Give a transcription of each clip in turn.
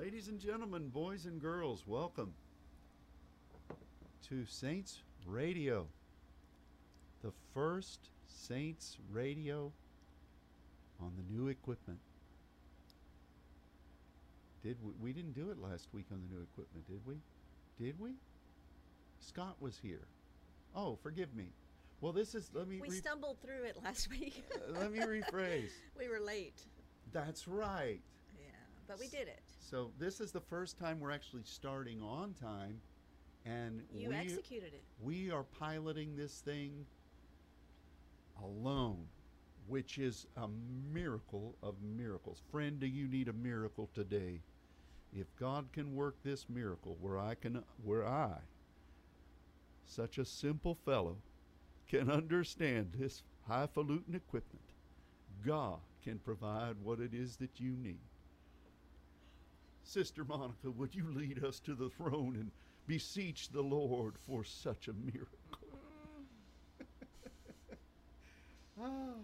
Ladies and gentlemen, boys and girls, welcome to Saints Radio, the first Saints Radio on the new equipment. Did we, we didn't do it last week on the new equipment, did we? Did we? Scott was here. Oh, forgive me. Well, this is let me We re- stumbled through it last week. uh, let me rephrase. we were late. That's right. Yeah, but we did it. So this is the first time we're actually starting on time, and You we executed it. we are piloting this thing alone, which is a miracle of miracles. Friend, do you need a miracle today? If God can work this miracle where I can where I such a simple fellow can understand this highfalutin equipment, God can provide what it is that you need. Sister Monica, would you lead us to the throne and beseech the Lord for such a miracle? oh,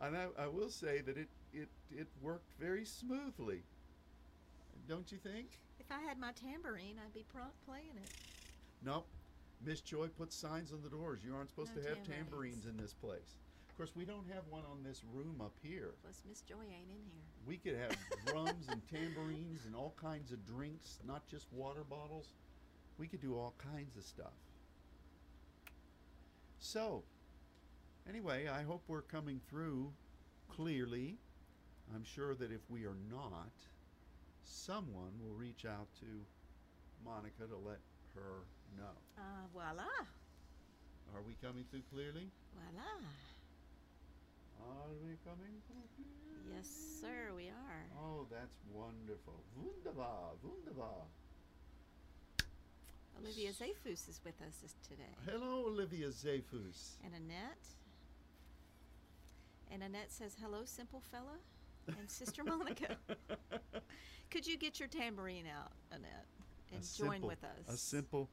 and I, I will say that it, it, it worked very smoothly. Don't you think? If I had my tambourine, I'd be prompt playing it. No. Miss Joy put signs on the doors. You aren't supposed No to have tambourines. tambourines in this place. Of course, we don't have one on this room up here. Plus, Miss Joy ain't in here. We could have drums and tambourines and all kinds of drinks, not just water bottles. We could do all kinds of stuff. So, anyway, I hope we're coming through clearly. I'm sure that if we are not, someone will reach out to Monica to let her know. Uh, voila. Are we coming through clearly? Voila. Are we coming through clearly? Yes, sir, we are. Oh, that's wonderful. Wunderbar, wunderbar. Olivia Zafus is with us today. Hello, Olivia Zafus. And Annette. And Annette says, hello, simple fella. And Sister Monica. Could you get your tambourine out, Annette, A and join simple- with us? A simple,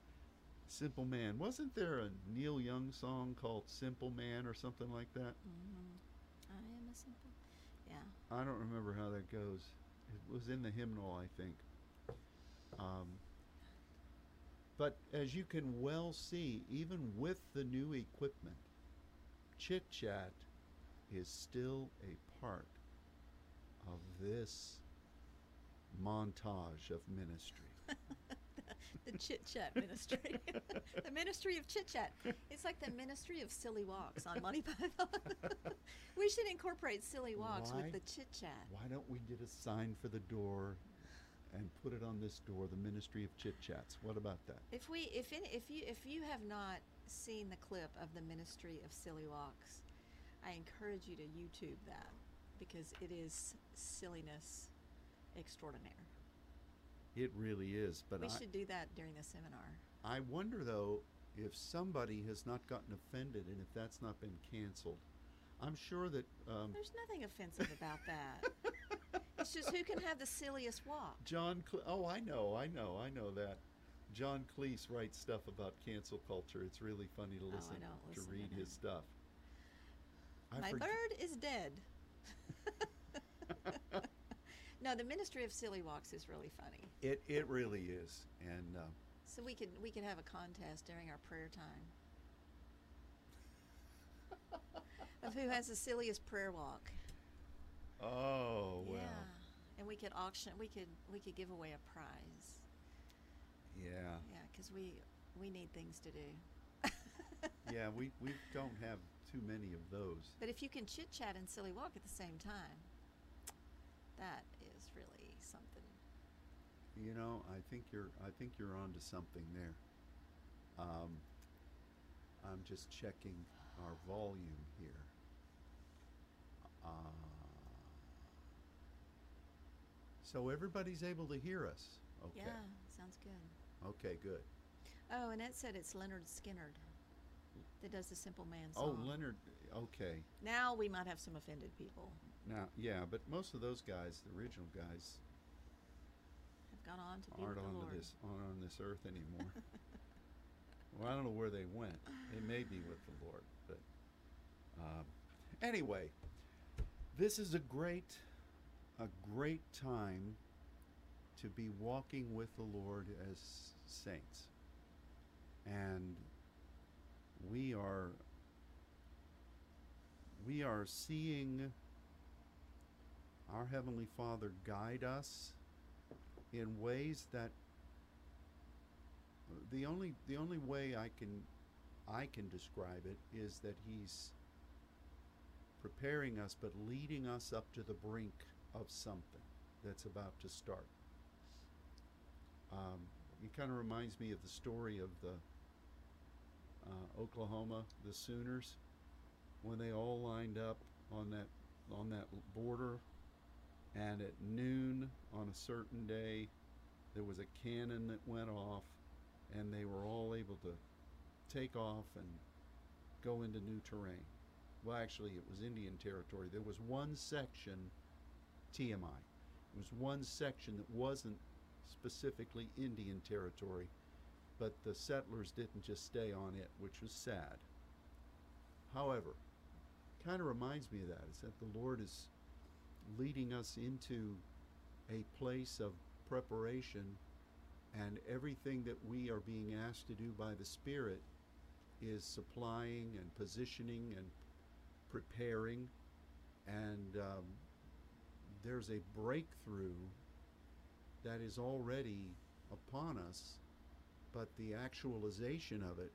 simple man. Wasn't there a Neil Young song called "Simple Man" or something like that? I Yeah. I don't remember how that goes. It was in the hymnal, I think. Um, but as you can well see, even with the new equipment, chit chat is still a part of this montage of ministry. the chit chat ministry. the ministry of chit chat. It's like the ministry of silly walks on Monty Python. we should incorporate silly walks Why? with the chit chat. Why don't we get a sign for the door and put it on this door, the Ministry of Chit Chats? What about that? If we, if any, if you, if you have not seen the clip of the ministry of silly walks, I encourage you to YouTube that because it is silliness extraordinaire. It really is. But we I, should do that during the seminar. I wonder though if somebody has not gotten offended and if that's not been canceled. I'm sure that um, There's nothing offensive about that. it's just who can have the silliest walk. John. Cle- oh, I know, I know, I know that. John Cleese writes stuff about cancel culture. It's really funny to Oh, listen don't to listen read that. his stuff. I My forg- bird is dead. no, the Ministry of Silly Walks is really funny. It it really is, and uh, So we could we could have a contest during our prayer time of who has the silliest prayer walk. oh well, Yeah, and we could auction. We could we could give away a prize. yeah. Yeah, because we we need things to do. Yeah, we, we don't have too many of those. But if you can chit chat and silly walk at the same time, that is really something. You know, I think you're I think you're onto something there. Um, I'm just checking our volume here. Uh, so everybody's able to hear us. Okay. Yeah, sounds good. Okay, good. Oh, and it said it's Lynyrd Skynyrd that does the Simple Man Oh. Lynyrd. Okay. Now we might have some offended people. Now, yeah, but most of those guys, the original guys, gone on to be aren't with the on Lord. this aren't on this earth anymore. well, I don't know where they went. They may be with the Lord, but um, anyway, this is a great a great time to be walking with the Lord as saints. And we are we are seeing our heavenly Father guide us in ways that the only the only way I can I can describe it is that he's preparing us but leading us up to the brink of something that's about to start. Um, it kind of reminds me of the story of the uh, Oklahoma, the Sooners, when they all lined up on that on that border, and at noon on a certain day, there was a cannon that went off, and they were all able to take off and go into new terrain. Well, actually, it was Indian territory. There was one section, TMI, it was one section that wasn't specifically Indian territory, but the settlers didn't just stay on it, which was sad. However, kind of reminds me of that is that the Lord is leading us into a place of preparation and everything that we are being asked to do by the Spirit is supplying and positioning and preparing. And um, there's a breakthrough that is already upon us but the actualization of it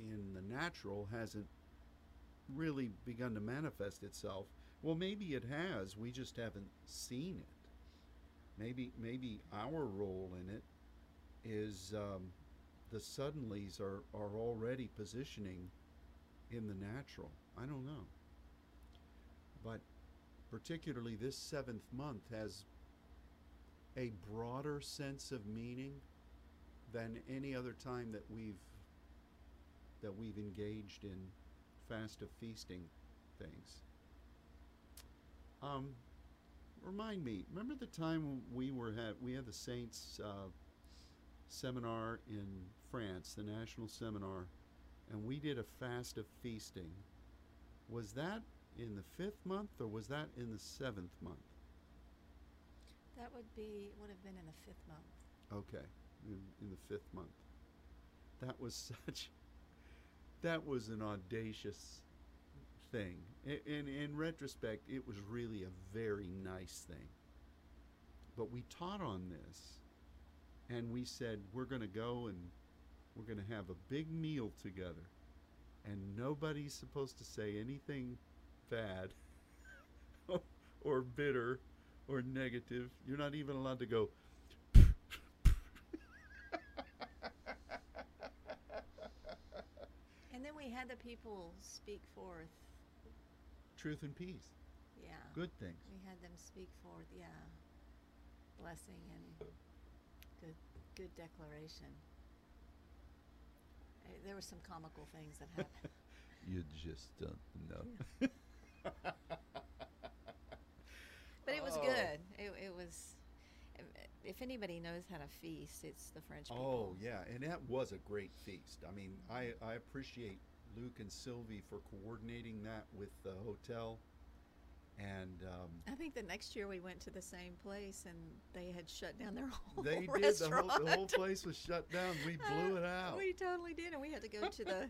in the natural hasn't really begun to manifest itself well maybe it has we just haven't seen it. Maybe maybe our role in it is um, the suddenlies are, are already positioning in the natural. I don't know. But particularly this seventh month has a broader sense of meaning than any other time that we've that we've engaged in fast of feasting things. Um, remind me, remember the time we were had we had the Saints uh, seminar in France, the national seminar, and we did a fast of feasting. Was that in the fifth month or was that in the seventh month? That would be would have been in the fifth month. Okay, in, in the fifth month. That was such. That was an audacious thing. I- In in retrospect, it was really a very nice thing. But we taught on this, and we said we're going to go and we're going to have a big meal together, and nobody's supposed to say anything bad or bitter or negative. You're not even allowed to go. And then we had the people speak forth. Truth and peace. Yeah. Good things. We had them speak forth, yeah. Blessing and good good declaration. There were some comical things that happened. You just don't know. But it was Oh. good. It, it was. If anybody knows how to feast, it's the French people. Oh yeah, and that was a great feast. I mean, I I appreciate Luke and Sylvie for coordinating that with the hotel, and um, I think the next year we went to the same place and they had shut down their whole they did. The whole, the whole place was shut down. We blew it out. We totally did, and we had to go to the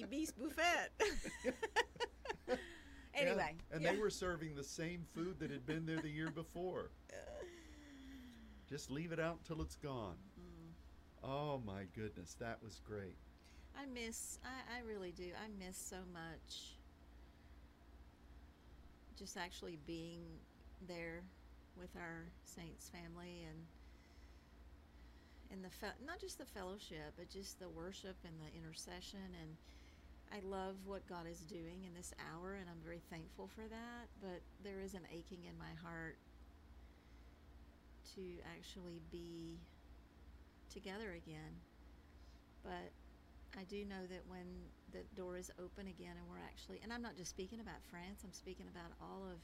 Ibis buffet. Yeah, anyway, and yeah. they were serving the same food that had been there the year before. Just leave it out until it's gone. Mm. Oh my goodness, that was great. I miss. I, I really do. I miss so much. Just actually being there with our saints family and and the fe- not just the fellowship, but just the worship and the intercession and I love what God is doing in this hour and I'm very thankful for that, but there is an aching in my heart to actually be together again. But I do know that when the door is open again and we're actually, and I'm not just speaking about France, I'm speaking about all of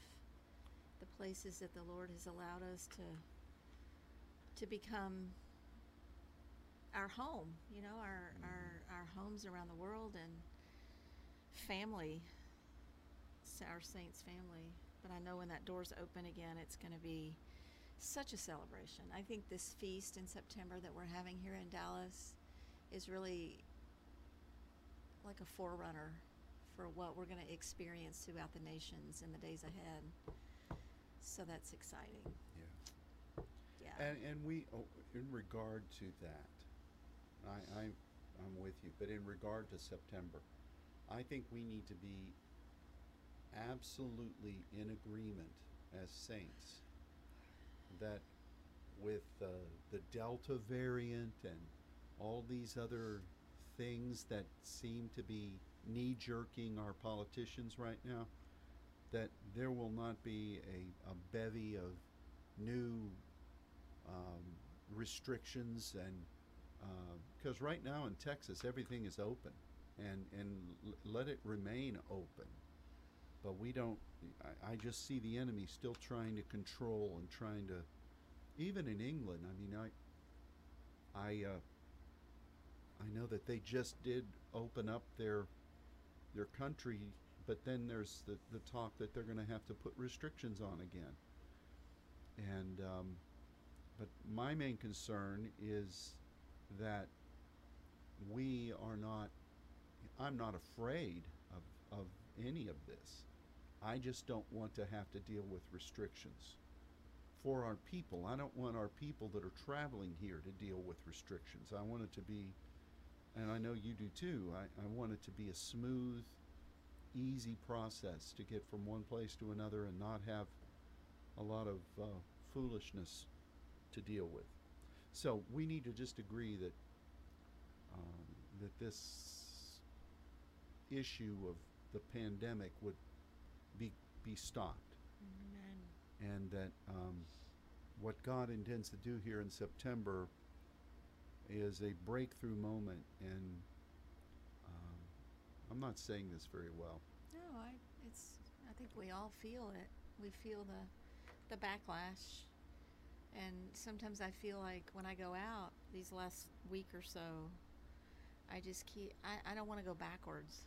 the places that the Lord has allowed us to to become our home, you know, our mm-hmm. our our homes around the world and family, our saints family. But I know when that door's open again, it's going to be such a celebration. I think this feast in September that we're having here in Dallas is really like a forerunner for what we're going to experience throughout the nations in the days ahead. So that's exciting. Yeah. Yeah. And and we, oh, in regard to that, I, I I'm with you. But in regard to September, I think we need to be absolutely in agreement as saints that with uh, the Delta variant and all these other things that seem to be knee jerking our politicians right now, that there will not be a, a bevy of new um, restrictions and because right now in Texas everything is open and and let it remain open. But we don't I, I just see the enemy still trying to control and trying to even in England I mean I I uh, I know that they just did open up their their country but then there's the, the talk that they're going to have to put restrictions on again and um, but my main concern is that we are not, I'm not afraid of, of any of this. I just don't want to have to deal with restrictions for our people. I don't want our people that are traveling here to deal with restrictions. I want it to be, and I know you do too, I, I want it to be a smooth, easy process to get from one place to another and not have a lot of uh, foolishness to deal with. So we need to just agree that um, that this issue of the pandemic would be be stopped, Amen. and that um, what God intends to do here in September is a breakthrough moment. And um, I'm not saying this very well. No, I it's I think we all feel it. We feel the the backlash. And sometimes I feel like when I go out these last week or so, I just keep I, I don't want to go backwards.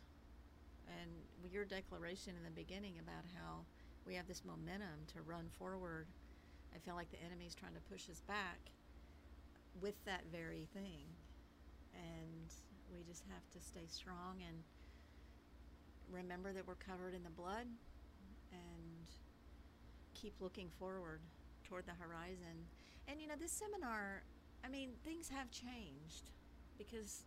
And your declaration in the beginning about how we have this momentum to run forward, I feel like the enemy's trying to push us back with that very thing. And we just have to stay strong and remember that we're covered in the blood and keep looking forward toward the horizon. And you know, this seminar, I mean, things have changed because,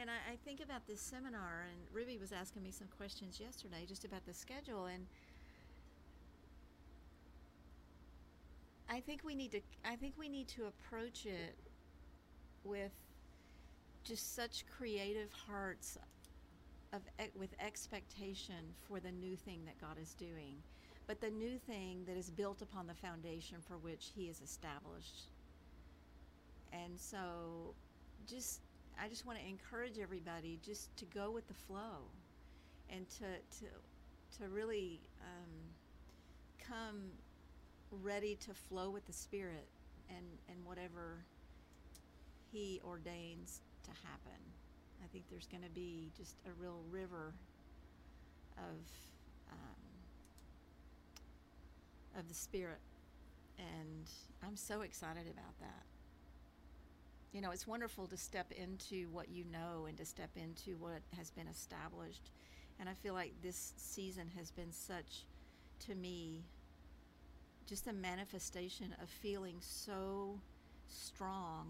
and I think about this seminar, and Ruby was asking me some questions yesterday just about the schedule, and I think we need to, I think we need to approach it with just such creative hearts of with expectation for the new thing that God is doing, but the new thing that is built upon the foundation for which He is established. And so, just I just want to encourage everybody just to go with the flow, and to to to really um, come ready to flow with the Spirit and and whatever He ordains to happen. I think there's going to be just a real river of um, of the Spirit, and I'm so excited about that. You know, it's wonderful to step into what you know and to step into what has been established, and I feel like this season has been such, to me, just a manifestation of feeling so strong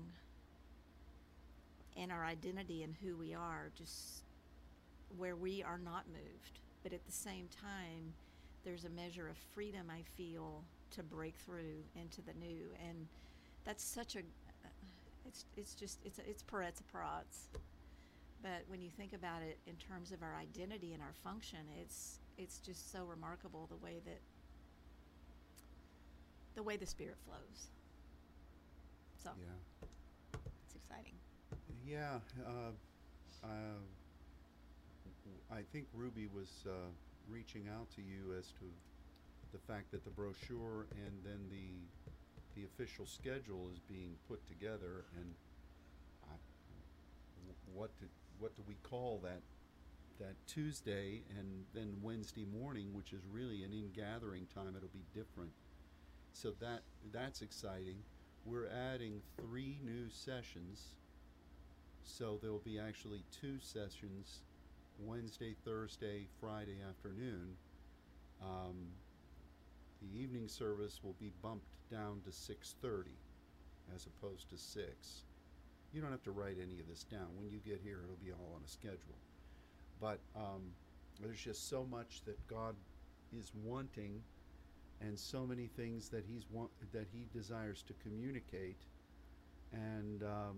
in our identity and who we are, just where we are not moved. But at the same time, there's a measure of freedom I feel to break through into the new, and that's such a. It's it's just it's it's parets a parats. But when you think about it in terms of our identity and our function, it's it's just so remarkable the way that the way the spirit flows. So Yeah. it's exciting. Yeah, uh, uh, I think Ruby was uh, reaching out to you as to the fact that the brochure and then the the official schedule is being put together, and I, what do, what do we call that that Tuesday and then Wednesday morning, which is really an in-gathering time, it'll be different. So that that's exciting. We're adding three new sessions. So there will be actually two sessions, Wednesday, Thursday, Friday afternoon. Um, the evening service will be bumped down to 6:30 as opposed to 6. You don't have to write any of this down. When you get here, it'll be all on a schedule. But um, there's just so much that God is wanting, and so many things that He's want that He desires to communicate, and um,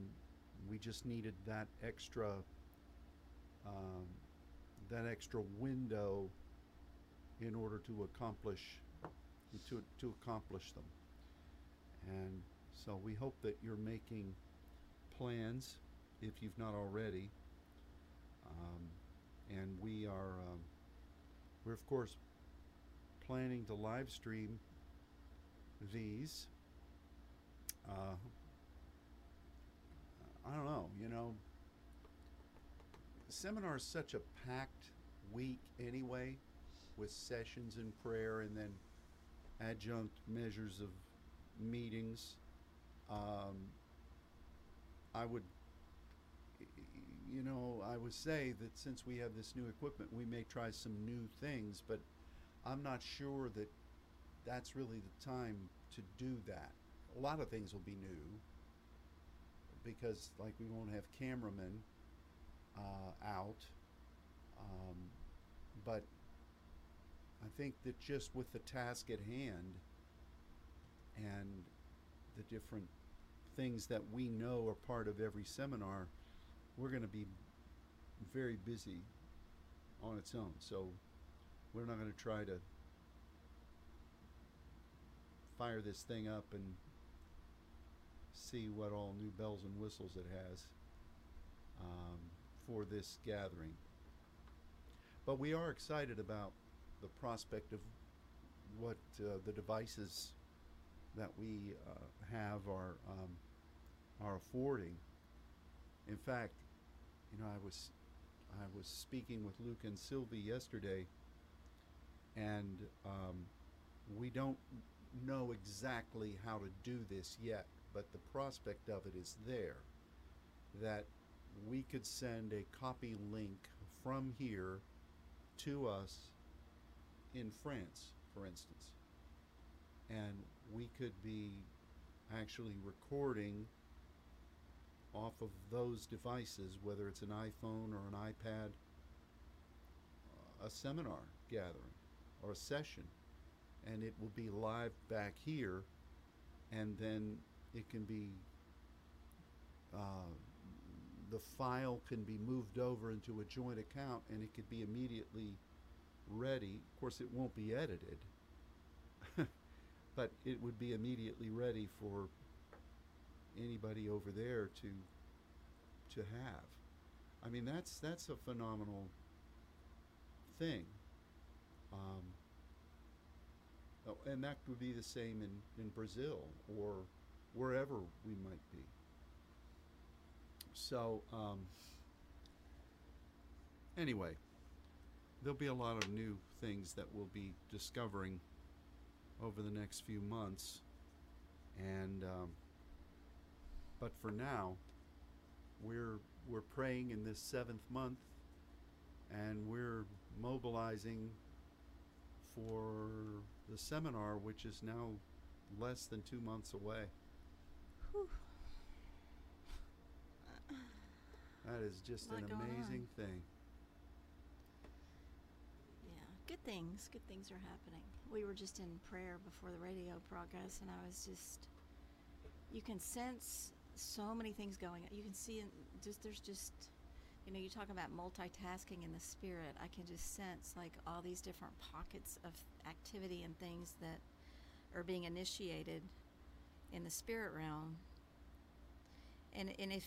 we just needed that extra um, that extra window in order to accomplish to to accomplish them. And so we hope that you're making plans if you've not already. Um, and we are um, we're of course planning to live stream these. Uh, I don't know, you know. Seminar is such a packed week anyway, with sessions and prayer and then adjunct measures of meetings. Um, I would, you know, I would say that since we have this new equipment, we may try some new things, but I'm not sure that that's really the time to do that. A lot of things will be new because, like, we won't have cameramen uh, out. Um, but I think that just with the task at hand and the different things that we know are part of every seminar, we're going to be very busy on its own. So we're not going to try to fire this thing up and see what all new bells and whistles it has um, for this gathering. But we are excited about the prospect of what uh, the devices that we uh, have are um, are affording. In fact, you know, I was I was speaking with Luke and Sylvie yesterday, and um, we don't know exactly how to do this yet, but the prospect of it is there. That we could send a copy link from here to us in France, for instance. And we could be actually recording off of those devices, whether it's an iPhone or an iPad, a seminar gathering or a session. And it will be live back here, and then it can be, uh, the file can be moved over into a joint account and it could be immediately ready. Of course, it won't be edited, but it would be immediately ready for anybody over there to to have. I mean, that's that's a phenomenal thing. Um, and that would be the same in, in Brazil or wherever we might be. So, um, anyway, there'll be a lot of new things that we'll be discovering over the next few months. And, um, but for now, we're, we're praying in this seventh month and we're mobilizing for the seminar, which is now less than two months away. Whew. That is just an amazing thing. Yeah, good things. Good things are happening. We were just in prayer before the radio progress, and I was just. You can sense so many things going. You can see, just there's just, you know, you talk about multitasking in the spirit. I can just sense like all these different pockets of activity and things that are being initiated in the spirit realm. And and if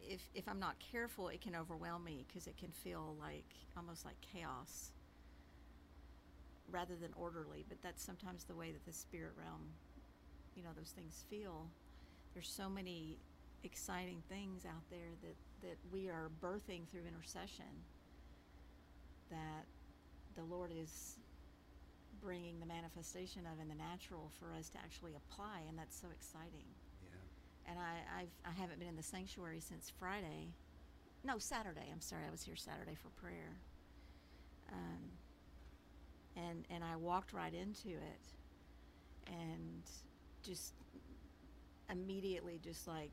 if if I'm not careful, it can overwhelm me because it can feel like almost like chaos rather than orderly. But that's sometimes the way that the spirit realm, you know, those things feel. There's so many exciting things out there that that we are birthing through intercession. that the Lord is bringing the manifestation of in the natural for us to actually apply, and that's so exciting. Yeah. And I I've, I haven't been in the sanctuary since Friday, no Saturday. I'm sorry, I was here Saturday for prayer. Um, and and I walked right into it, and just immediately just like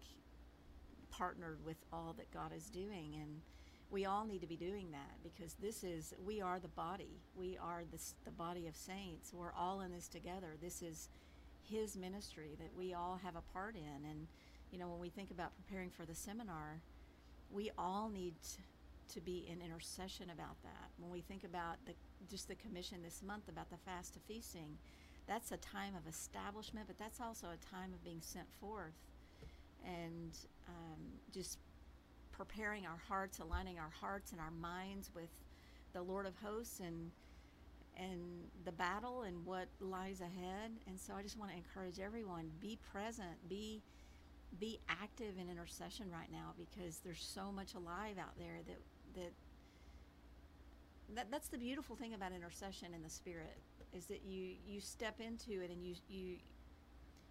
partnered with all that God is doing and we all need to be doing that because this is we are the body. We are the, the body of saints. We're all in this together. This is his ministry that we all have a part in. And you know when we think about preparing for the seminar we all need to be in intercession about that. When we think about the just the commission this month about the fast to feasting that's a time of establishment but that's also a time of being sent forth. And um, just preparing our hearts, aligning our hearts and our minds with the Lord of hosts and and the battle and what lies ahead. And so I just want to encourage everyone be present, be be active in intercession right now because there's so much alive out there that that that, that's the beautiful thing about intercession in the spirit is that you you step into it and you you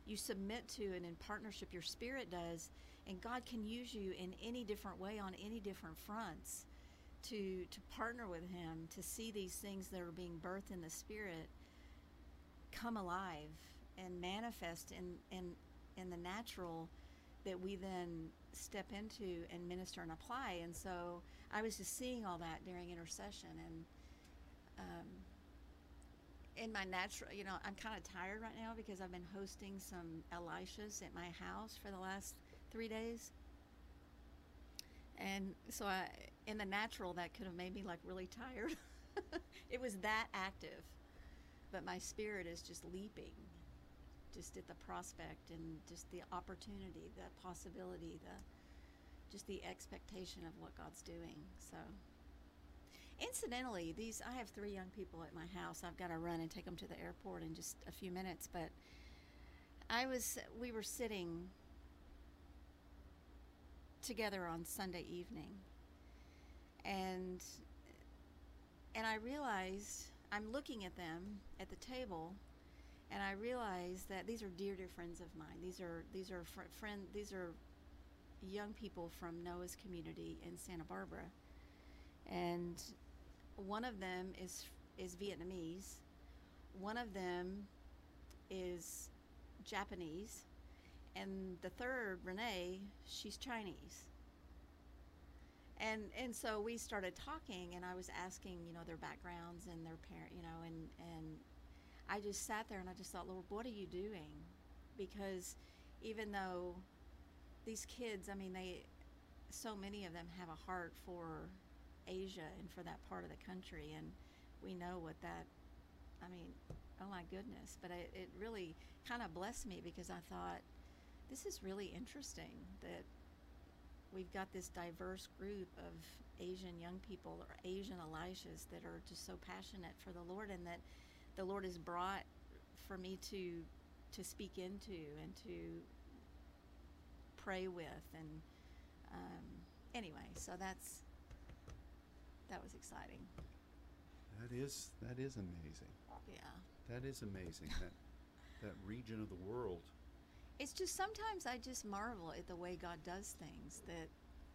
you submit to and in partnership your spirit does and god can use you in any different way on any different fronts to to partner with him to see these things that are being birthed in the spirit come alive and manifest in in in the natural that we then step into and minister and apply. And so i was just seeing all that during intercession and um, in my natural, you know, I'm kind of tired right now because I've been hosting some Elishas at my house for the last three days. And so I, in the natural, that could have made me like really tired. it was that active. But my spirit is just leaping, just at the prospect and just the opportunity, the possibility, the just the expectation of what God's doing. So Incidentally, these I have three young people at my house. I've got to run and take them to the airport in just a few minutes, but I was we were sitting together on Sunday evening. And and I realized I'm looking at them at the table and I realized that these are dear dear friends of mine. These are these are fr- friend these are young people from Noah's community in Santa Barbara. And one of them is is Vietnamese. One of them is Japanese, and the third, Renee, she's Chinese. And and so we started talking, and I was asking, you know, their backgrounds and their parent, you know, and and I just sat there and I just thought, Lord, what are you doing? Because even though these kids, I mean, they, so many of them have a heart for Asia and for that part of the country. And we know what that, I mean, oh my goodness. But it, it really kind of blessed me because I thought, this is really interesting that we've got this diverse group of Asian young people or Asian Elishas that are just so passionate for the Lord and that the Lord has brought for me to to speak into and to pray with and um, anyway so that's that was exciting. That is that is amazing. Yeah. That is amazing. that that region of the world. It's just sometimes I just marvel at the way God does things that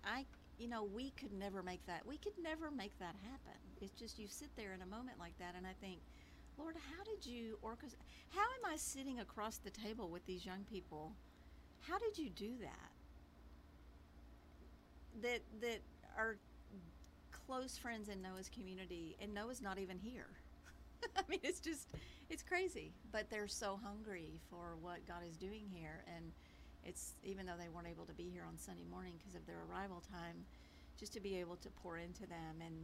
I you know, we could never make that we could never make that happen. It's just you sit there in a moment like that and I think, Lord, how did you orchestrate how am I sitting across the table with these young people? How did you do that? That that are close friends in Noah's community, and Noah's not even here. I mean, it's just, it's crazy. But they're so hungry for what God is doing here. And it's, even though they weren't able to be here on Sunday morning because of their arrival time, just to be able to pour into them and,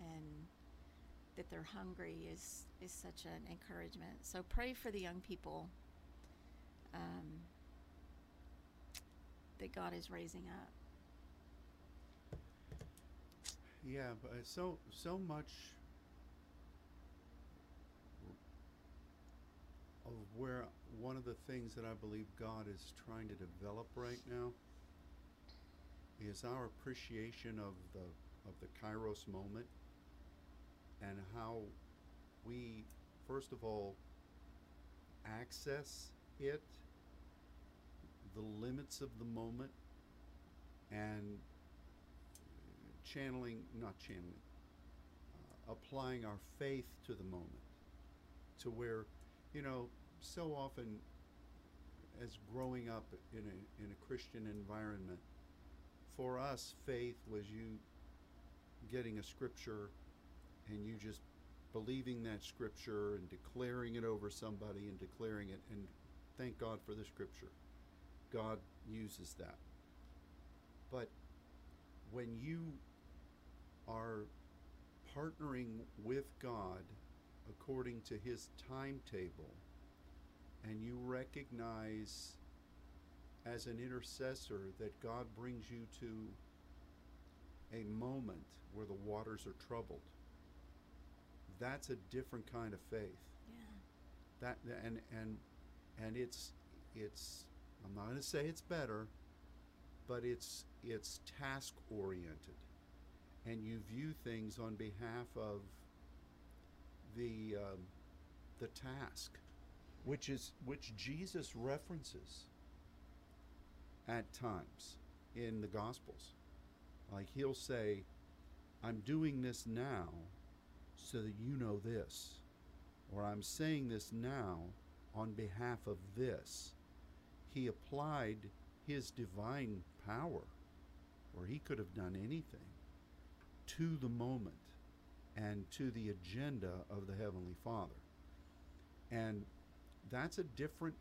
and, that they're hungry is is such an encouragement. So pray for the young people um, that God is raising up. Yeah, but so so much of where one of the things that I believe God is trying to develop right now is our appreciation of the of the Kairos moment and how we, first of all, access it, the limits of the moment, and channeling, not channeling, uh, applying our faith to the moment to where, you know, so often as growing up in a, in a Christian environment, for us, faith was you getting a scripture and you just believing that scripture and declaring it over somebody and declaring it and thank God for the scripture. God uses that. But when you are partnering with God according to his timetable and you recognize as an intercessor that God brings you to a moment where the waters are troubled. That's a different kind of faith. Yeah. That and and and it's it's I'm not going to say it's better, but it's it's task oriented, and you view things on behalf of the um, the task, which is which Jesus references at times in the Gospels. Like he'll say, I'm doing this now so that you know this, or I'm saying this now on behalf of this. He applied his divine power, or he could have done anything, to the moment and to the agenda of the Heavenly Father. And that's a different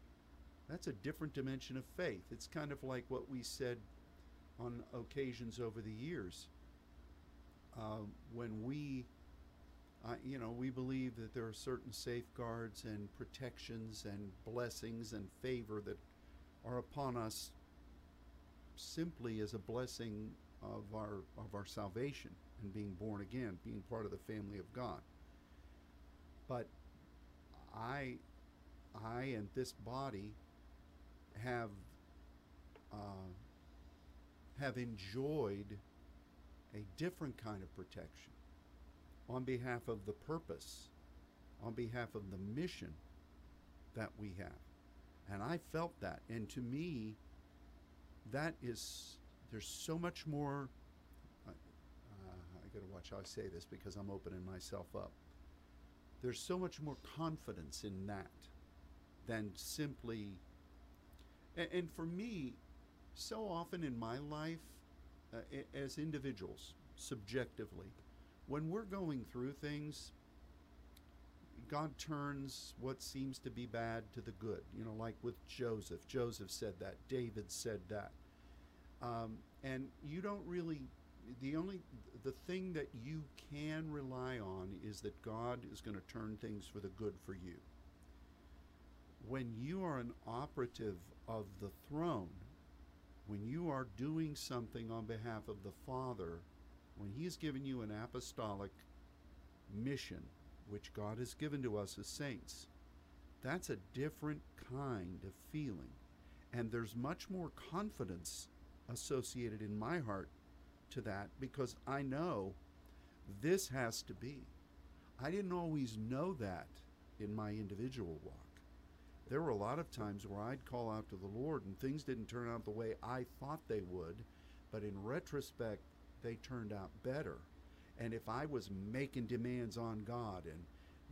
that's a different dimension of faith. It's kind of like what we said on occasions over the years. Uh, when we, uh, you know, we believe that there are certain safeguards and protections and blessings and favor that are upon us simply as a blessing of our of our salvation and being born again, being part of the family of God. But I, I and this body have uh, have enjoyed a different kind of protection on behalf of the purpose, on behalf of the mission that we have. And I felt that. And to me, that is, there's so much more. I got to watch how I say this because I'm opening myself up. There's so much more confidence in that than simply and, and for me, so often in my life, uh, as individuals, subjectively, when we're going through things, God turns what seems to be bad to the good. You know, like with Joseph. Joseph said that. David said that. Um, and you don't really, the only, the thing that you can rely on is that God is going to turn things for the good for you. When you are an operative of the throne, when you are doing something on behalf of the Father, when He has given you an apostolic mission, which God has given to us as saints, that's a different kind of feeling. And there's much more confidence associated in my heart to that because I know this has to be. I didn't always know that in my individual walk there were a lot of times where I'd call out to the Lord and things didn't turn out the way I thought they would, but in retrospect, they turned out better. And if I was making demands on God and,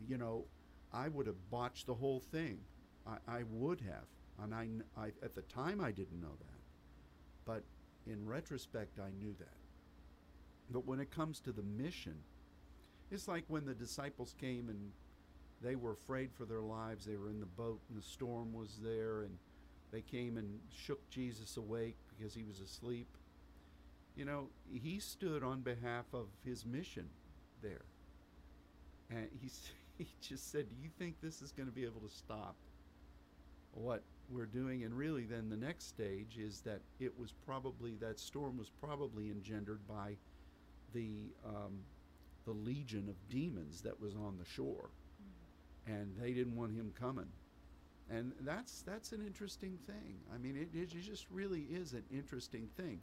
you know, I would have botched the whole thing. I, I would have. And I, I, at the time, I didn't know that. But in retrospect, I knew that. But when it comes to the mission, it's like when the disciples came and they were afraid for their lives. They were in the boat and the storm was there and they came and shook Jesus awake because he was asleep. You know, he stood on behalf of his mission there. And he, he just said, Do you think this is going to be able to stop what we're doing? And really, then the next stage is that it was probably, that storm was probably engendered by the, um, the legion of demons that was on the shore and they didn't want him coming. And that's that's an interesting thing. I mean, it, it just really is an interesting thing.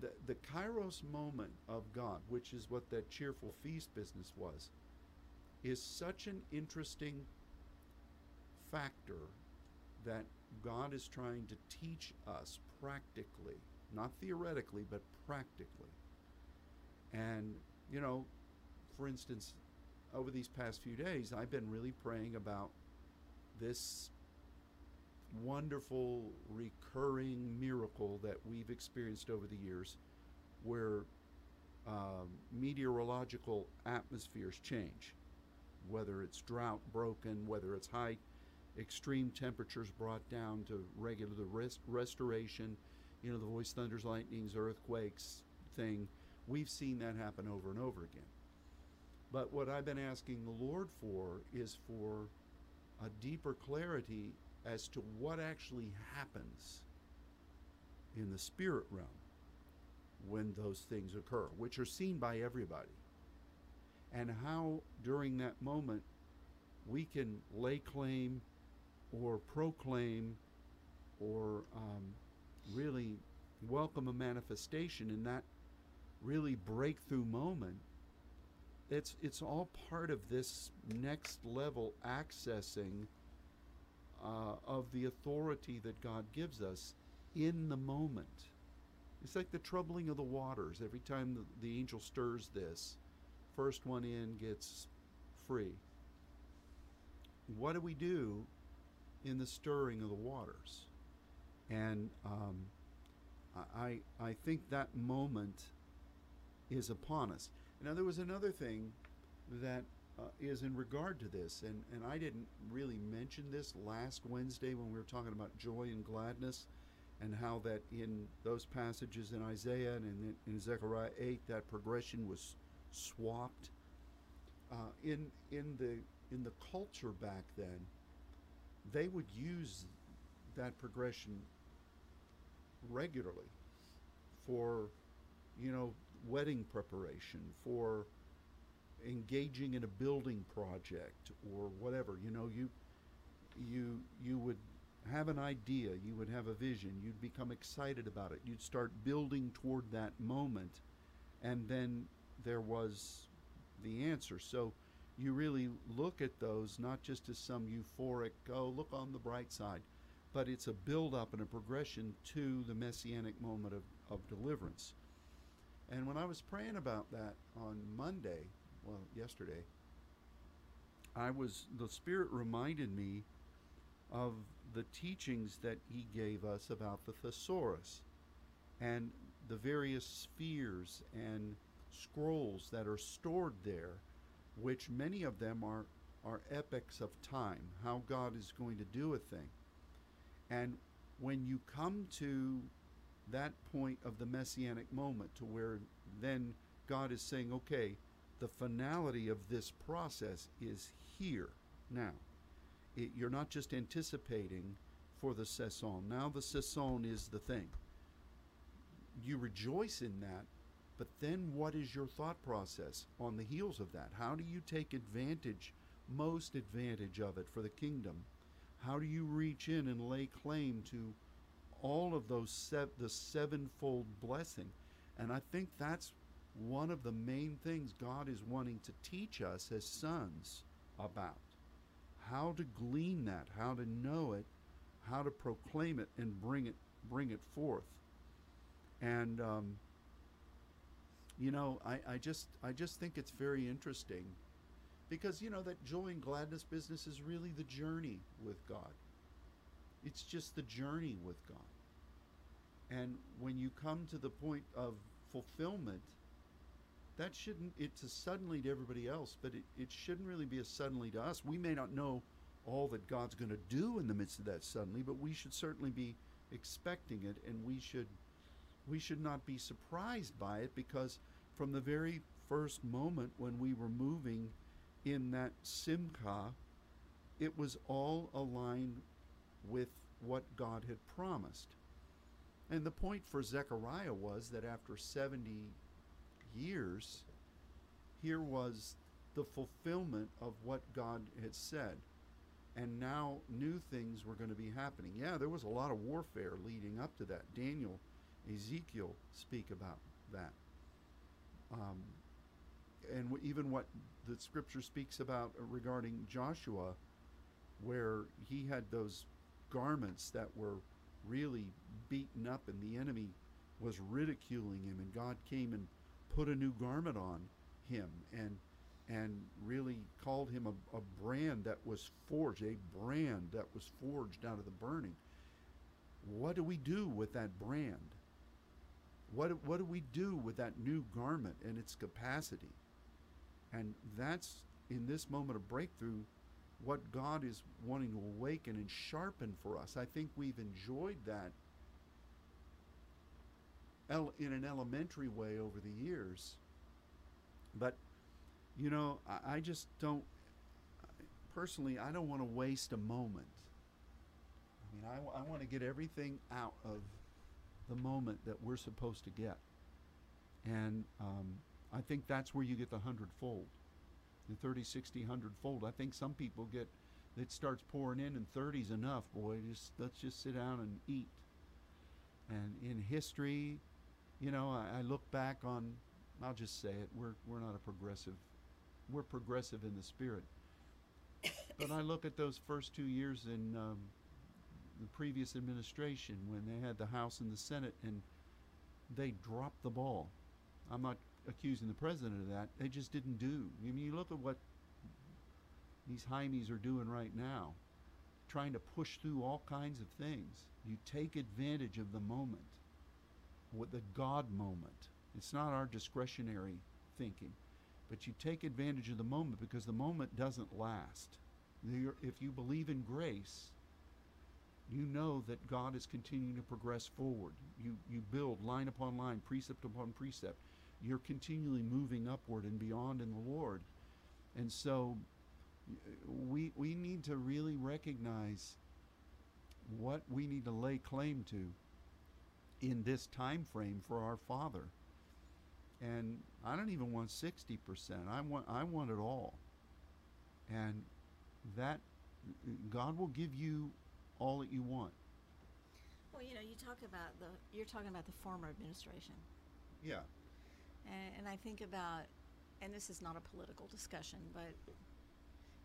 The the Kairos moment of God, which is what that cheerful feast business was, is such an interesting factor that God is trying to teach us practically, not theoretically, but practically. And, you know, for instance, over these past few days, I've been really praying about this wonderful recurring miracle that we've experienced over the years where um, meteorological atmospheres change, whether it's drought broken, whether it's high extreme temperatures brought down to regular rest, restoration, you know, the voice thunders, lightnings, earthquakes thing. We've seen that happen over and over again. But what I've been asking the Lord for is for a deeper clarity as to what actually happens in the spirit realm when those things occur, which are seen by everybody. And how during that moment we can lay claim or proclaim or um, really welcome a manifestation in that really breakthrough moment. It's, it's all part of this next level accessing uh, of the authority that God gives us in the moment. It's like the troubling of the waters. Every time the, the angel stirs this, first one in gets free. What do we do in the stirring of the waters? And um, I, I think that moment is upon us. Now, there was another thing that uh, is in regard to this, and, and I didn't really mention this last Wednesday when we were talking about joy and gladness, and how that in those passages in Isaiah and in, in Zechariah 8, that progression was swapped. Uh, in, in, the, in the culture back then, they would use that progression regularly for, you know, wedding preparation, for engaging in a building project or whatever. You know, you you you would have an idea, you would have a vision, you'd become excited about it, you'd start building toward that moment, and then there was the answer. So you really look at those not just as some euphoric, oh, look on the bright side, but it's a build up and a progression to the messianic moment of, of deliverance. And when I was praying about that on Monday, well, yesterday, I was, the Spirit reminded me of the teachings that He gave us about the thesaurus and the various spheres and scrolls that are stored there, which many of them are, are epics of time, how God is going to do a thing. And when you come to that point of the messianic moment to where then God is saying, okay, the finality of this process is here now. It, you're not just anticipating for the sasson. Now the sasson is the thing. You rejoice in that, but then what is your thought process on the heels of that? How do you take advantage, most advantage of it for the kingdom? How do you reach in and lay claim to all of those sev- the sevenfold blessing? And I think that's one of the main things God is wanting to teach us as sons about. How to glean that, how to know it, how to proclaim it and bring it bring it forth. And um, you know, I, I just I just think it's very interesting because you know that joy and gladness business is really the journey with God. It's just the journey with God. And when you come to the point of fulfillment, that shouldn't it's a suddenly to everybody else but it, it shouldn't really be a suddenly to us. We may not know all that god's going to do in the midst of that suddenly but we should certainly be expecting it and we should we should not be surprised by it because from the very first moment when we were moving in that simcha it was all aligned with what god had promised and the point for zechariah was that after 70 years, here was the fulfillment of what God had said. And now new things were going to be happening. Yeah, there was a lot of warfare leading up to that. Daniel, Ezekiel speak about that. Um, and even what the scripture speaks about regarding Joshua, where he had those garments that were really beaten up, and the enemy was ridiculing him, and God came and put a new garment on him, and and really called him a, a brand that was forged, a brand that was forged out of the burning. What do we do with that brand? What, what do we do with that new garment and its capacity? And that's in this moment of breakthrough what God is wanting to awaken and sharpen for us. I think we've enjoyed that in an elementary way over the years. But, you know, I, I just don't, personally, I don't want to waste a moment. I mean, I want to get everything out of the moment that we're supposed to get. And um, I think that's where you get the hundredfold, the 30, 60, 100 fold. I think some people get, it starts pouring in, and 30's enough, boy. Just let's just sit down and eat. And in history, you know, I, I look back on, I'll just say it, we're, we're not a progressive, we're progressive in the spirit. but I look at those first two years in um, the previous administration when they had the House and the Senate and they dropped the ball. I'm not accusing the president of that. They just didn't do. I mean, you look at what these Jaimes are doing right now, trying to push through all kinds of things. You take advantage of the moment, with the God moment. It's not our discretionary thinking, but you take advantage of the moment because the moment doesn't last. If you believe in grace, you know that God is continuing to progress forward. You, you build line upon line, precept upon precept. You're continually moving upward and beyond in the Lord. And so we, we need to really recognize what we need to lay claim to in this time frame for our Father. And I don't even want 60%. I want, I want it all. And that God will give you all that you want. Well, you know, you talk about the you're talking about the former administration, Yeah. And, and I think about, and this is not a political discussion, but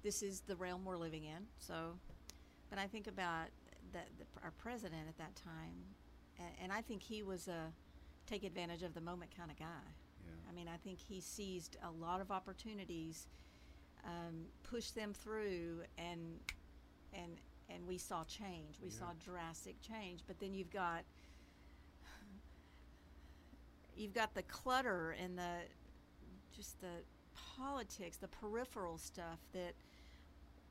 this is the realm we're living in. So, but I think about that our president at that time, and, and I think he was a take advantage of the moment kind of guy. Yeah. I mean, I think he seized a lot of opportunities, um, pushed them through, and and and we saw change. We Yeah. saw drastic change. But then you've got you've got the clutter and the just the politics, the peripheral stuff that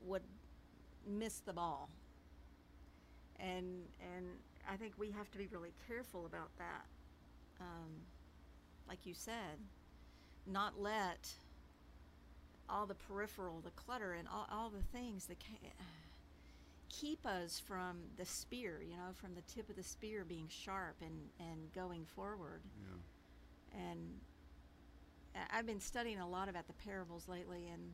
would miss the ball. And and I think we have to be really careful about that. Um, like you said, not let all the peripheral, the clutter, and all, all the things that ca- keep us from the spear, you know, from the tip of the spear being sharp and, and going forward. Yeah. And I've been studying a lot about the parables lately, and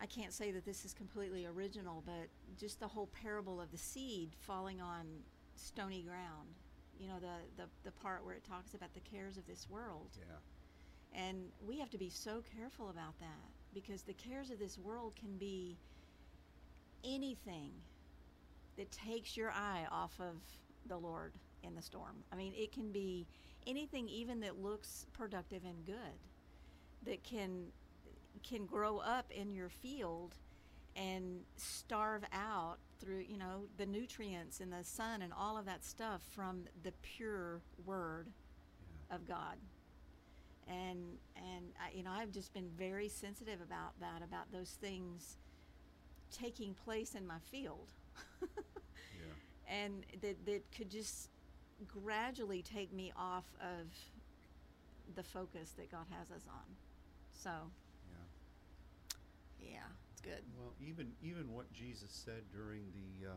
I can't say that this is completely original, but just the whole parable of the seed falling on stony ground. You know, the, the, the part where it talks about the cares of this world. Yeah. And we have to be so careful about that because the cares of this world can be anything that takes your eye off of the Lord in the storm. I mean, it can be anything even that looks productive and good that can can grow up in your field and starve out through, you know, the nutrients and the sun and all of that stuff from the pure word Yeah. of God. And and I, you know I've just been very sensitive about that about those things taking place in my field Yeah. and that that could just gradually take me off of the focus that God has us on. So, Yeah. yeah, it's good. Well, even even what Jesus said during the uh,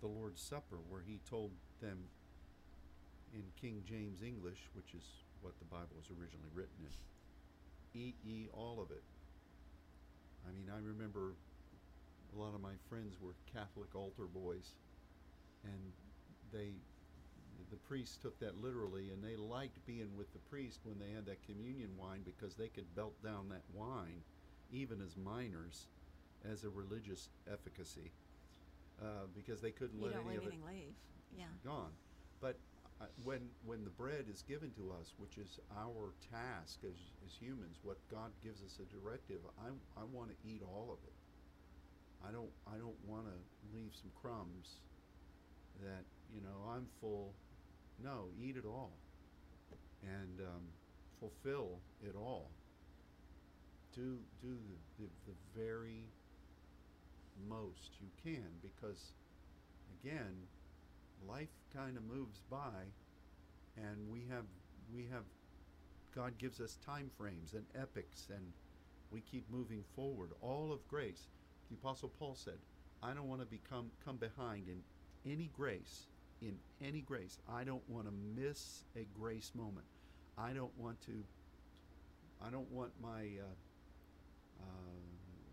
the Lord's Supper, where he told them in King James English, which is what the Bible was originally written in, "Eat ye all of it." I mean, I remember a lot of my friends were Catholic altar boys, and they the priests took that literally, and they liked being with the priest when they had that communion wine because they could belt down that wine, even as minors, as a religious efficacy, uh, because they couldn't You let any leave of it anything leave. Yeah. gone. But uh, when when the bread is given to us, which is our task as as humans, what God gives us a directive, I I want to eat all of it. I don't I don't want to leave some crumbs that you know I'm full. No, eat it all, and um, fulfill it all. Do do the, the, the very most you can because again life kind of moves by and we have we have God gives us time frames and epics and we keep moving forward all of grace the apostle Paul said I don't want to become come behind in any grace in any grace I don't want to miss a grace moment I don't want to I don't want my uh, uh,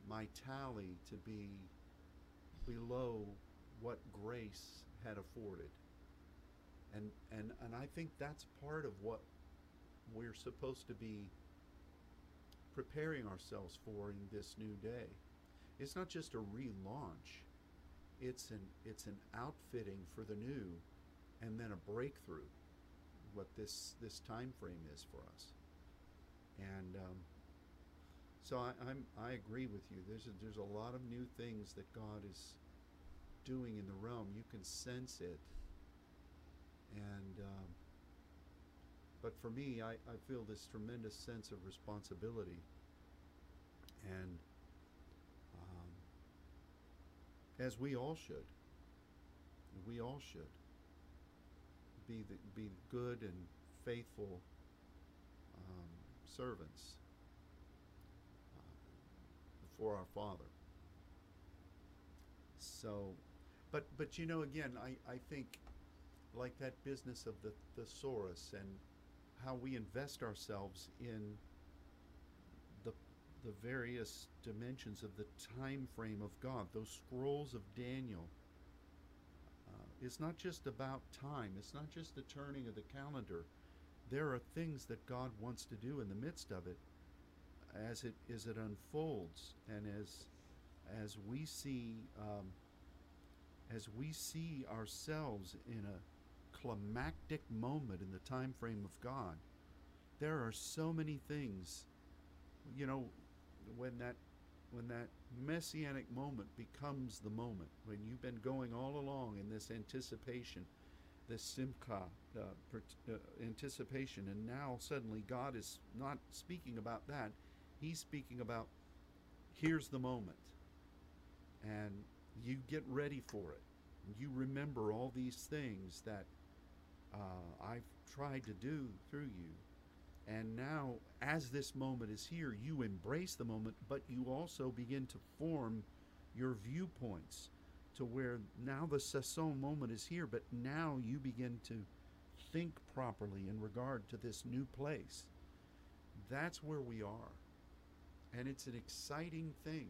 my tally to be below what grace had afforded. And, and, and I think that's part of what we're supposed to be preparing ourselves for in this new day. It's not just a relaunch. It's an it's an outfitting for the new and then a breakthrough what this this time frame is for us. And um, so I, I'm I agree with you. There's a, there's a lot of new things that God is doing in the realm. You can sense it. And um, but for me, I, I feel this tremendous sense of responsibility. And um, as we all should, we all should be the, be good and faithful um, servants uh, for our Father. So, but but you know, again, I I think like that business of the thesaurus and how we invest ourselves in the various dimensions of the time frame of God. Those scrolls of Daniel. Uh, it's not just about time. It's not just the turning of the calendar. There are things that God wants to do in the midst of it, as it as it unfolds, and as as we see um, as we see ourselves in a climactic moment in the time frame of God, there are so many things. You know, when that when that messianic moment becomes the moment, when you've been going all along in this anticipation, this simcha uh, uh, anticipation, and now suddenly God is not speaking about that. He's speaking about here's the moment, and you get ready for it. You remember all these things that uh, I've tried to do through you. And now, as this moment is here, you embrace the moment, but you also begin to form your viewpoints to where now the Sasson moment is here, but now you begin to think properly in regard to this new place. That's where we are. And it's an exciting thing.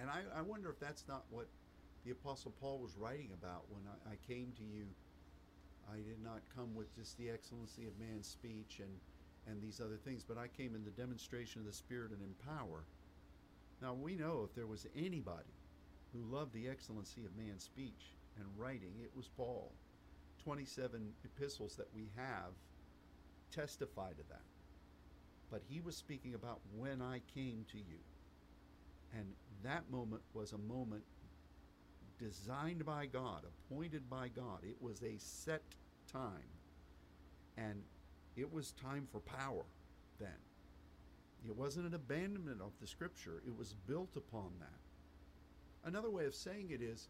And I, I wonder if that's not what the Apostle Paul was writing about when I, I came to you. I did not come with just the excellency of man's speech and, and these other things, but I came in the demonstration of the Spirit and in power. Now, we know if there was anybody who loved the excellency of man's speech and writing, it was Paul. 27 epistles that we have testify to that. But he was speaking about when I came to you. And that moment was a moment designed by God, appointed by God. It was a set time. And it was time for power then. It wasn't an abandonment of the scripture, it was built upon that. Another way of saying it is,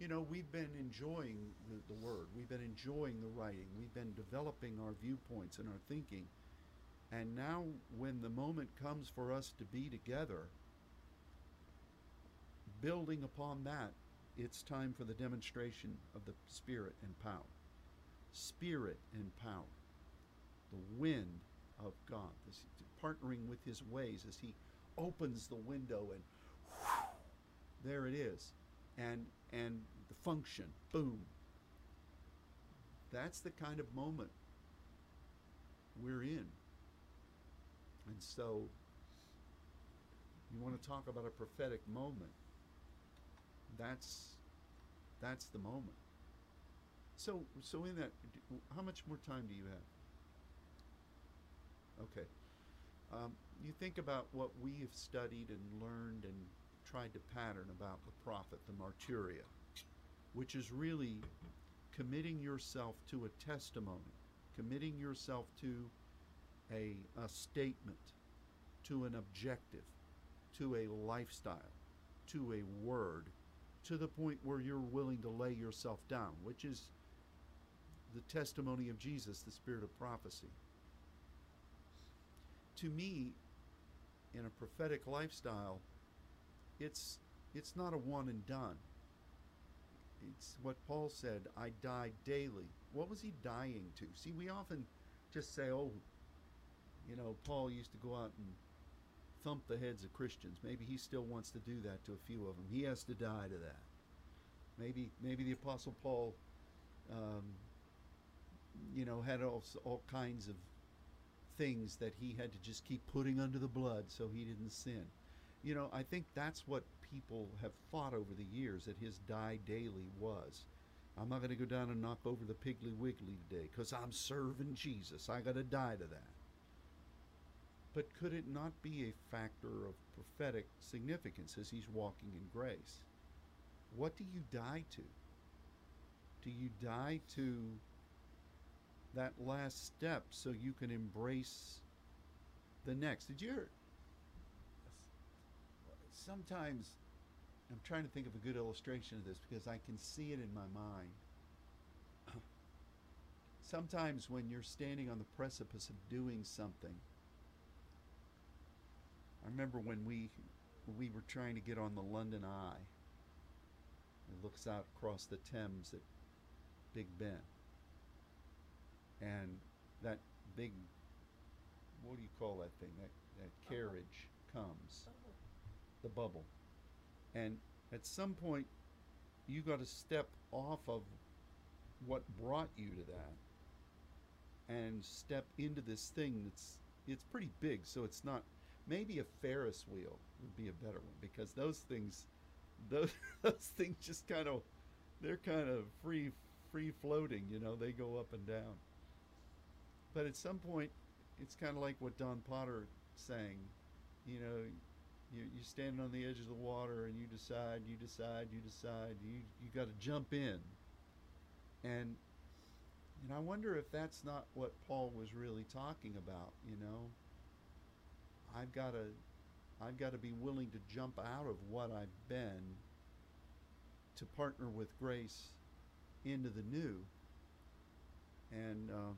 you know, we've been enjoying the, the word, we've been enjoying the writing, we've been developing our viewpoints and our thinking. And now, when the moment comes for us to be together, building upon that, it's time for the demonstration of the Spirit and power. Spirit and power. The wind of God, this, partnering with His ways as He opens the window and whew, there it is. And, and the function, boom. that's the kind of moment we're in. And so, you want to talk about a prophetic moment. That's that's the moment. So so in that, how much more time do you have? Okay. Um, you think about what we have studied and learned and tried to pattern about the prophet, the martyria, which is really committing yourself to a testimony, committing yourself to a, a statement, to an objective, to a lifestyle, to a word, to the point where you're willing to lay yourself down, which is the testimony of Jesus, the spirit of prophecy. To me, in a prophetic lifestyle, it's it's not a one and done. It's what Paul said, I die daily. What was he dying to? See, we often just say, oh, you know, Paul used to go out and thump the heads of Christians. Maybe he still wants to do that to a few of them. He has to die to that. Maybe maybe the apostle Paul um, you know, had all, all kinds of things that he had to just keep putting under the blood so he didn't sin. You know, I think that's what people have thought over the years that his die daily was. I'm not going to go down and knock over the Piggly Wiggly today because I'm serving Jesus. I got to die to that. But could it not be a factor of prophetic significance as he's walking in grace? What do you die to? Do you die to that last step so you can embrace the next? Did you ever? Sometimes I'm trying to think of a good illustration of this because I can see it in my mind. Sometimes when you're standing on the precipice of doing something, I remember when we we were trying to get on the London Eye. It looks out across the Thames at Big Ben. And that big what do you call that thing? That that carriage comes. The bubble. And at some point you got to step off of what brought you to that and step into this thing that's it's pretty big so it's not maybe a ferris wheel would be a better one because those things those, those things just kind of they're kind of free free floating you know they go up and down. But at some point it's kind of like what don potter sang you know you, you're standing on the edge of the water and you decide you decide you decide you you got to jump in. And and i wonder if that's not what paul was really talking about you know i've got to i've got to be willing to jump out of what i've been to partner with grace into the new and uh,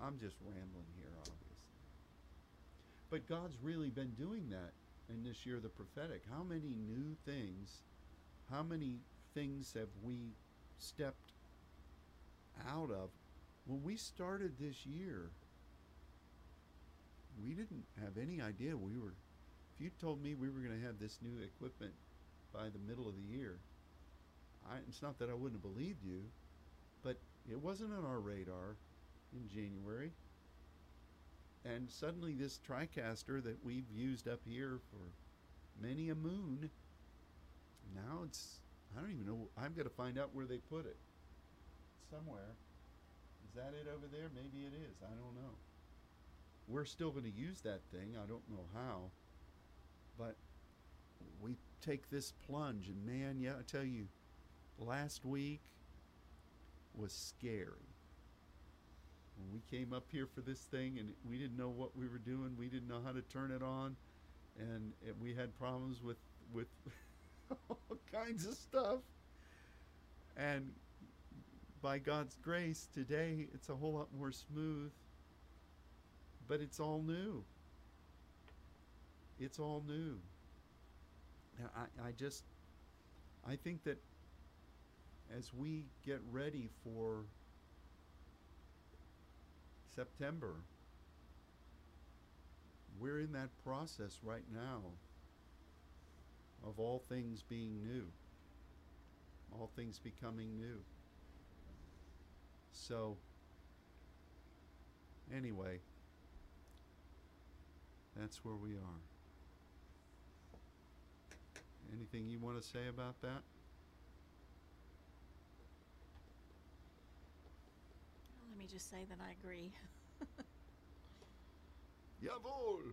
i'm just rambling here obviously but God's really been doing that in this year of the prophetic. How many new things, how many things have we stepped out of? When we started this year, we didn't have any idea we were. If you told me we were going to have this new equipment by the middle of the year, I, it's not that I wouldn't have believed you, but it wasn't on our radar in January and suddenly this TriCaster that we've used up here for many a moon, now it's I don't even know. I've got to find out where they put it. Somewhere. Is that it over there? Maybe it is. I don't know. We're still going to use that thing. I don't know how. But we take this plunge, and man, yeah, I tell you, last week was scary when we came up here for this thing and we didn't know what we were doing, we didn't know how to turn it on, and, and we had problems with with all kinds of stuff. And by God's grace, today it's a whole lot more smooth, but it's all new. It's all new. I, I just, I think that as we get ready for September. We're in that process right now of all things being new, all things becoming new. So, anyway, that's where we are. Anything you want to say about that? Let me just say that I agree. Jawohl!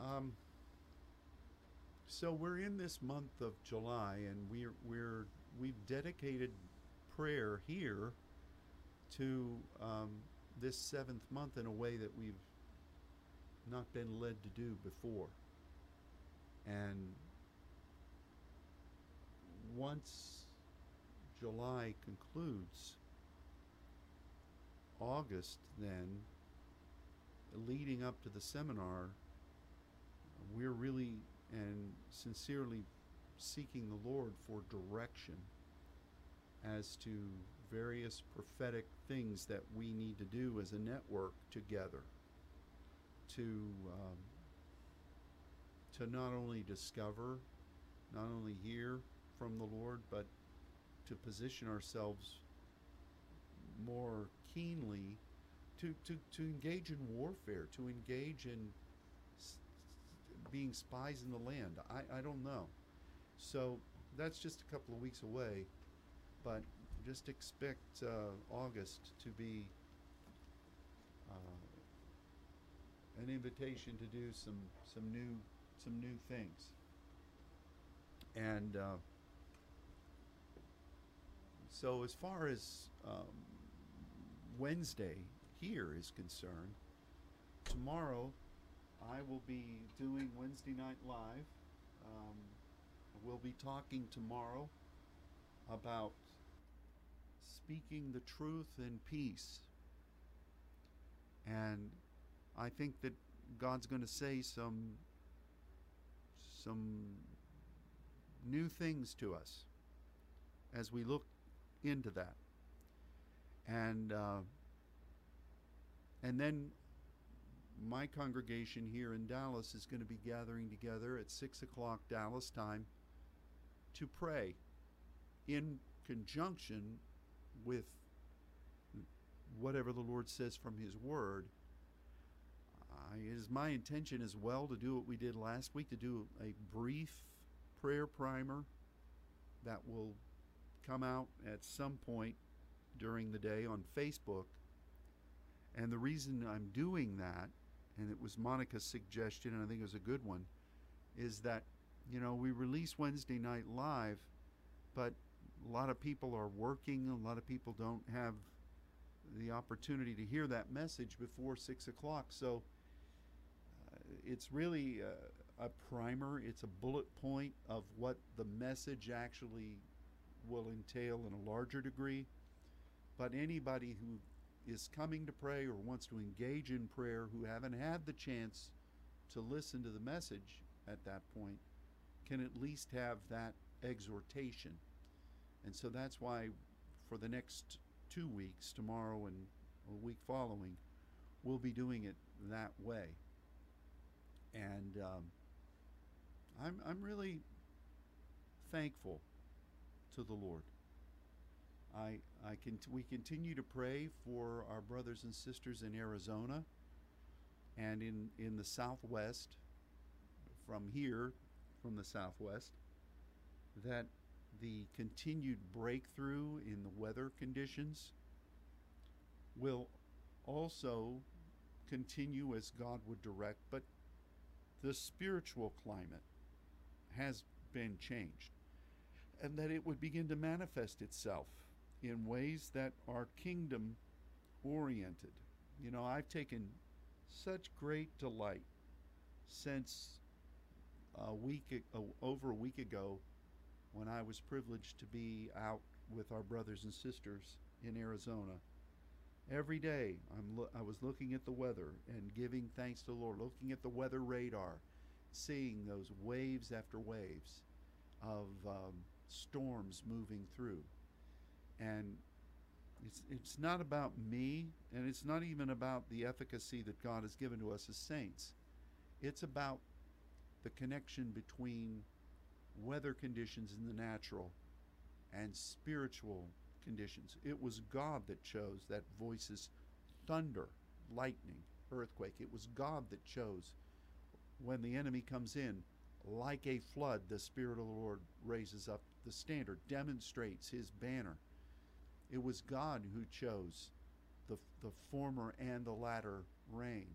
Um, so we're in this month of July, and we're we're we've dedicated prayer here to um, this seventh month in a way that we've not been led to do before. And once July concludes, August then, leading up to the seminar, we're really and sincerely seeking the Lord for direction as to various prophetic things that we need to do as a network together to um, to not only discover, not only hear from the Lord, but to position ourselves more keenly to, to, to engage in warfare, to engage in being spies in the land. I, I don't know. So that's just a couple of weeks away, but just expect uh, August to be uh, an invitation to do some some new some new things. And uh, so, as far as um, Wednesday here is concerned, tomorrow I will be doing Wednesday Night Live. Um, we'll be talking tomorrow about speaking the truth in peace. And I think that God's going to say some some new things to us as we look into that. And uh, and then my congregation here in Dallas is going to be gathering together at six o'clock Dallas time to pray in conjunction with whatever the Lord says from His Word. Uh, it is my intention as well to do what we did last week to do a brief prayer primer that will come out at some point during the day on Facebook. And the reason I'm doing that, and it was Monica's suggestion, and I think it was a good one, is that, you know, we release Wednesday Night Live, but a lot of people are working, a lot of people don't have the opportunity to hear that message before 6 o'clock. So it's really a, a primer, it's a bullet point of what the message actually will entail in a larger degree. But anybody who is coming to pray or wants to engage in prayer who haven't had the chance to listen to the message at that point can at least have that exhortation. And so that's why for the next two weeks, tomorrow and a week following, we'll be doing it that way. And um, I'm, I'm really thankful to the Lord. I, I can, we continue to pray for our brothers and sisters in Arizona and in, in the Southwest, from here, from the Southwest, that the continued breakthrough in the weather conditions will also continue as God would direct, but the spiritual climate has been changed, and that it would begin to manifest itself in ways that are kingdom oriented. You know, I've taken such great delight since uh, a week over a week ago when I was privileged to be out with our brothers and sisters in Arizona. Every day I'm lo- I was looking at the weather and giving thanks to the Lord, looking at the weather radar, seeing those waves after waves of um, storms moving through. And it's, it's not about me, and it's not even about the efficacy that God has given to us as saints. It's about the connection between weather conditions in the natural and spiritual conditions. It was God that chose that voices, thunder, lightning, earthquake. It was God that chose when the enemy comes in, like a flood, the Spirit of the Lord raises up the standard, demonstrates his banner. It was God who chose the, the former and the latter rain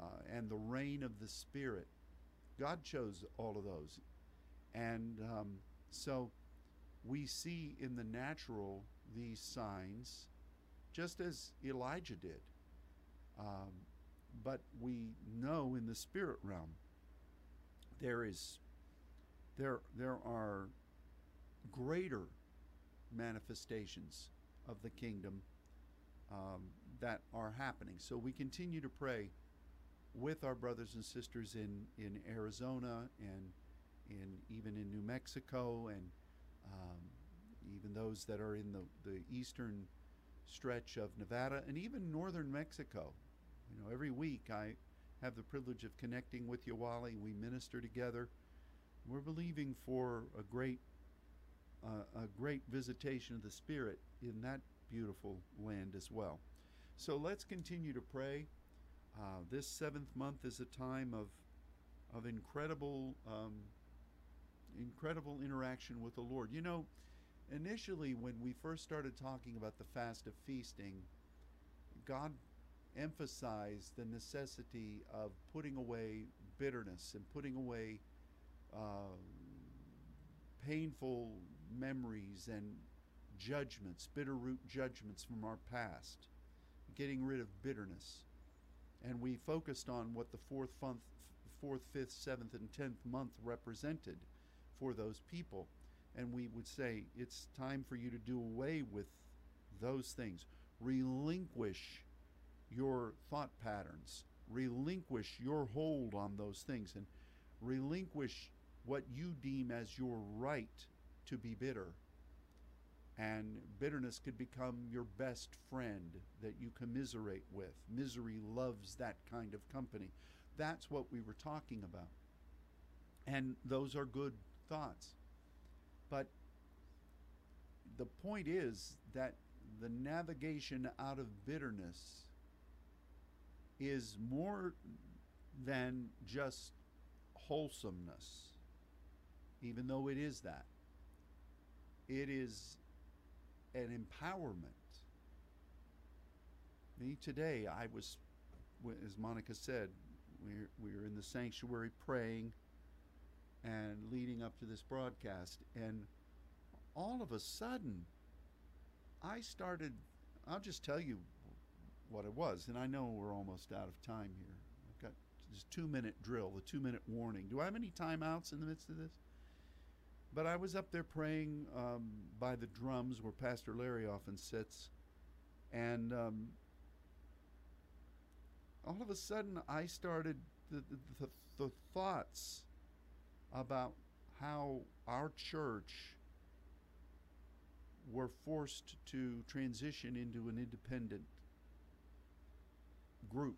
uh, and the rain of the Spirit. God chose all of those. And um, so we see in the natural these signs just as Elijah did. Um, but we know in the spirit realm there is there there are greater manifestations of the kingdom um, that are happening. So we continue to pray with our brothers and sisters in, in Arizona and in even in New Mexico and um, even those that are in the, the eastern stretch of Nevada and even northern Mexico. You know, every week I have the privilege of connecting with Yawali. We minister together. We're believing for a great, uh, a great visitation of the Spirit in that beautiful land as well. So let's continue to pray. Uh, this seventh month is a time of, of incredible, um, incredible interaction with the Lord. You know, initially when we first started talking about the fast of feasting, God emphasized the necessity of putting away bitterness and putting away uh, painful memories and judgments, bitter root judgments from our past, getting rid of bitterness. And we focused on what the fourth, month, fourth, fifth, seventh, and tenth month represented for those people. And we would say, it's time for you to do away with those things. Relinquish your thought patterns, relinquish your hold on those things, and relinquish what you deem as your right to be bitter. And bitterness could become your best friend that you commiserate with. Misery loves that kind of company. That's what we were talking about. And those are good thoughts. But the point is that the navigation out of bitterness is more than just wholesomeness, even though it is that. It is an empowerment. Me today, I was, as Monica said, we we were in the sanctuary praying and leading up to this broadcast, and all of a sudden, I started. I'll just tell you what it was, and I know we're almost out of time here. I've got this two minute drill, the two minute warning. Do I have any timeouts in the midst of this? But I was up there praying um, by the drums where Pastor Larry often sits, and um, all of a sudden I started the, the, the, the thoughts about how our church were forced to transition into an independent group.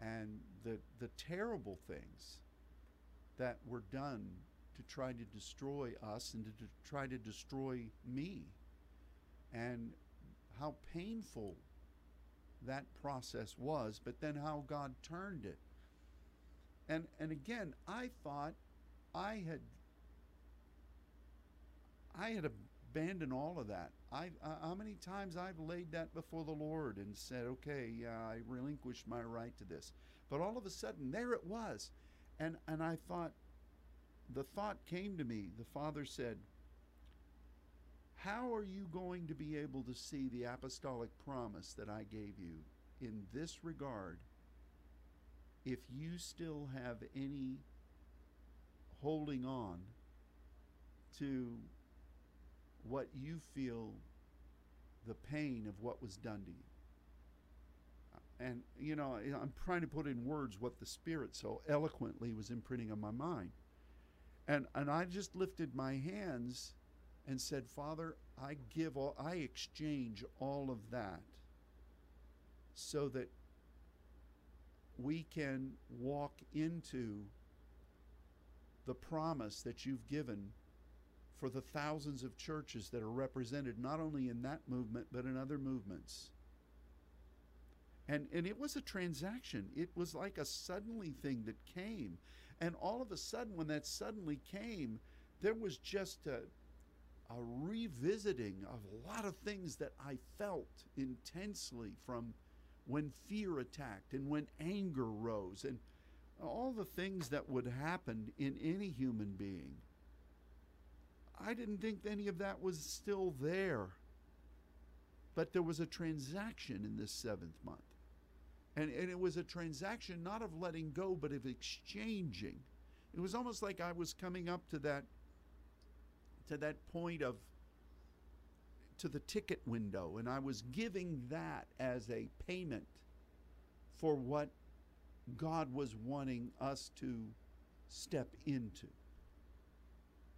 And the the terrible things that were done to try to destroy us and to, to try to destroy me. And how painful that process was but then how God turned it and and again I thought I had I had abandoned all of that I, uh, how many times I've laid that before the Lord and said, okay, yeah, I relinquished my right to this. But all of a sudden, there it was. And, and I thought, the thought came to me. The Father said, How are you going to be able to see the apostolic promise that I gave you in this regard if you still have any holding on to what you feel the pain of what was done to you. And, you know, I'm trying to put in words what the Spirit so eloquently was imprinting on my mind. And, and I just lifted my hands and said, Father, I give all, I exchange all of that so that we can walk into the promise that you've given for the thousands of churches that are represented not only in that movement but in other movements. And, and it was a transaction. It was like a suddenly thing that came. And all of a sudden, when that suddenly came, there was just a, a revisiting of a lot of things that I felt intensely from when fear attacked and when anger rose and all the things that would happen in any human being. I didn't think any of that was still there. But there was a transaction in this seventh month. And, and it was a transaction not of letting go, but of exchanging. It was almost like I was coming up to that to that point of to the ticket window and I was giving that as a payment for what God was wanting us to step into.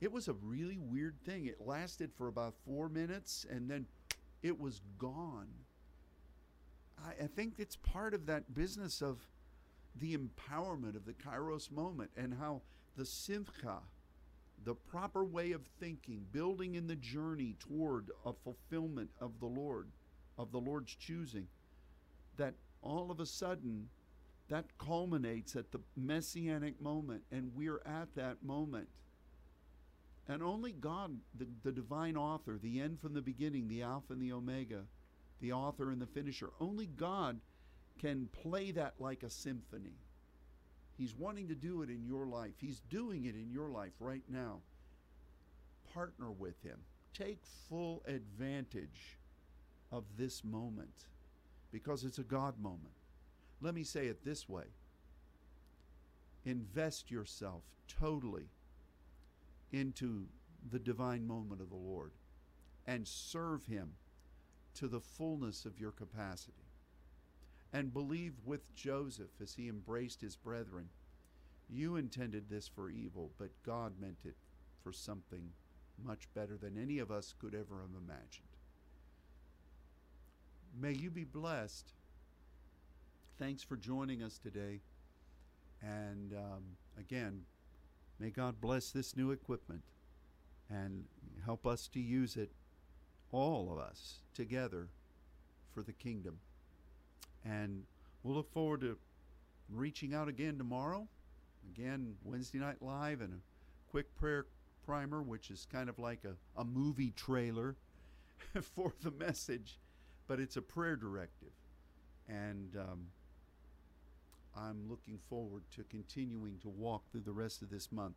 It was a really weird thing. It lasted for about four minutes and then it was gone. I, I think it's part of that business of the empowerment of the Kairos moment and how the Simcha, the proper way of thinking, building in the journey toward a fulfillment of the Lord, of the Lord's choosing, that all of a sudden that culminates at the messianic moment, and we're at that moment. And only God, the, the divine author, the end from the beginning, the Alpha and the Omega, the author and the finisher, only God can play that like a symphony. He's wanting to do it in your life. He's doing it in your life right now. Partner with Him. Take full advantage of this moment because it's a God moment. Let me say it this way invest yourself totally into the divine moment of the Lord and serve Him to the fullness of your capacity. And believe with Joseph as he embraced his brethren. You intended this for evil, but God meant it for something much better than any of us could ever have imagined. May you be blessed. Thanks for joining us today. And um, again, may God bless this new equipment and help us to use it, all of us, together for the kingdom. And we'll look forward to reaching out again tomorrow. Again, Wednesday Night Live and a quick prayer primer, which is kind of like a, a movie trailer for the message, but it's a prayer directive. And um, I'm looking forward to continuing to walk through the rest of this month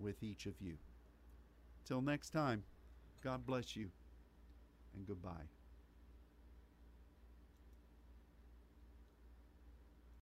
with each of you. Till next time, God bless you and goodbye.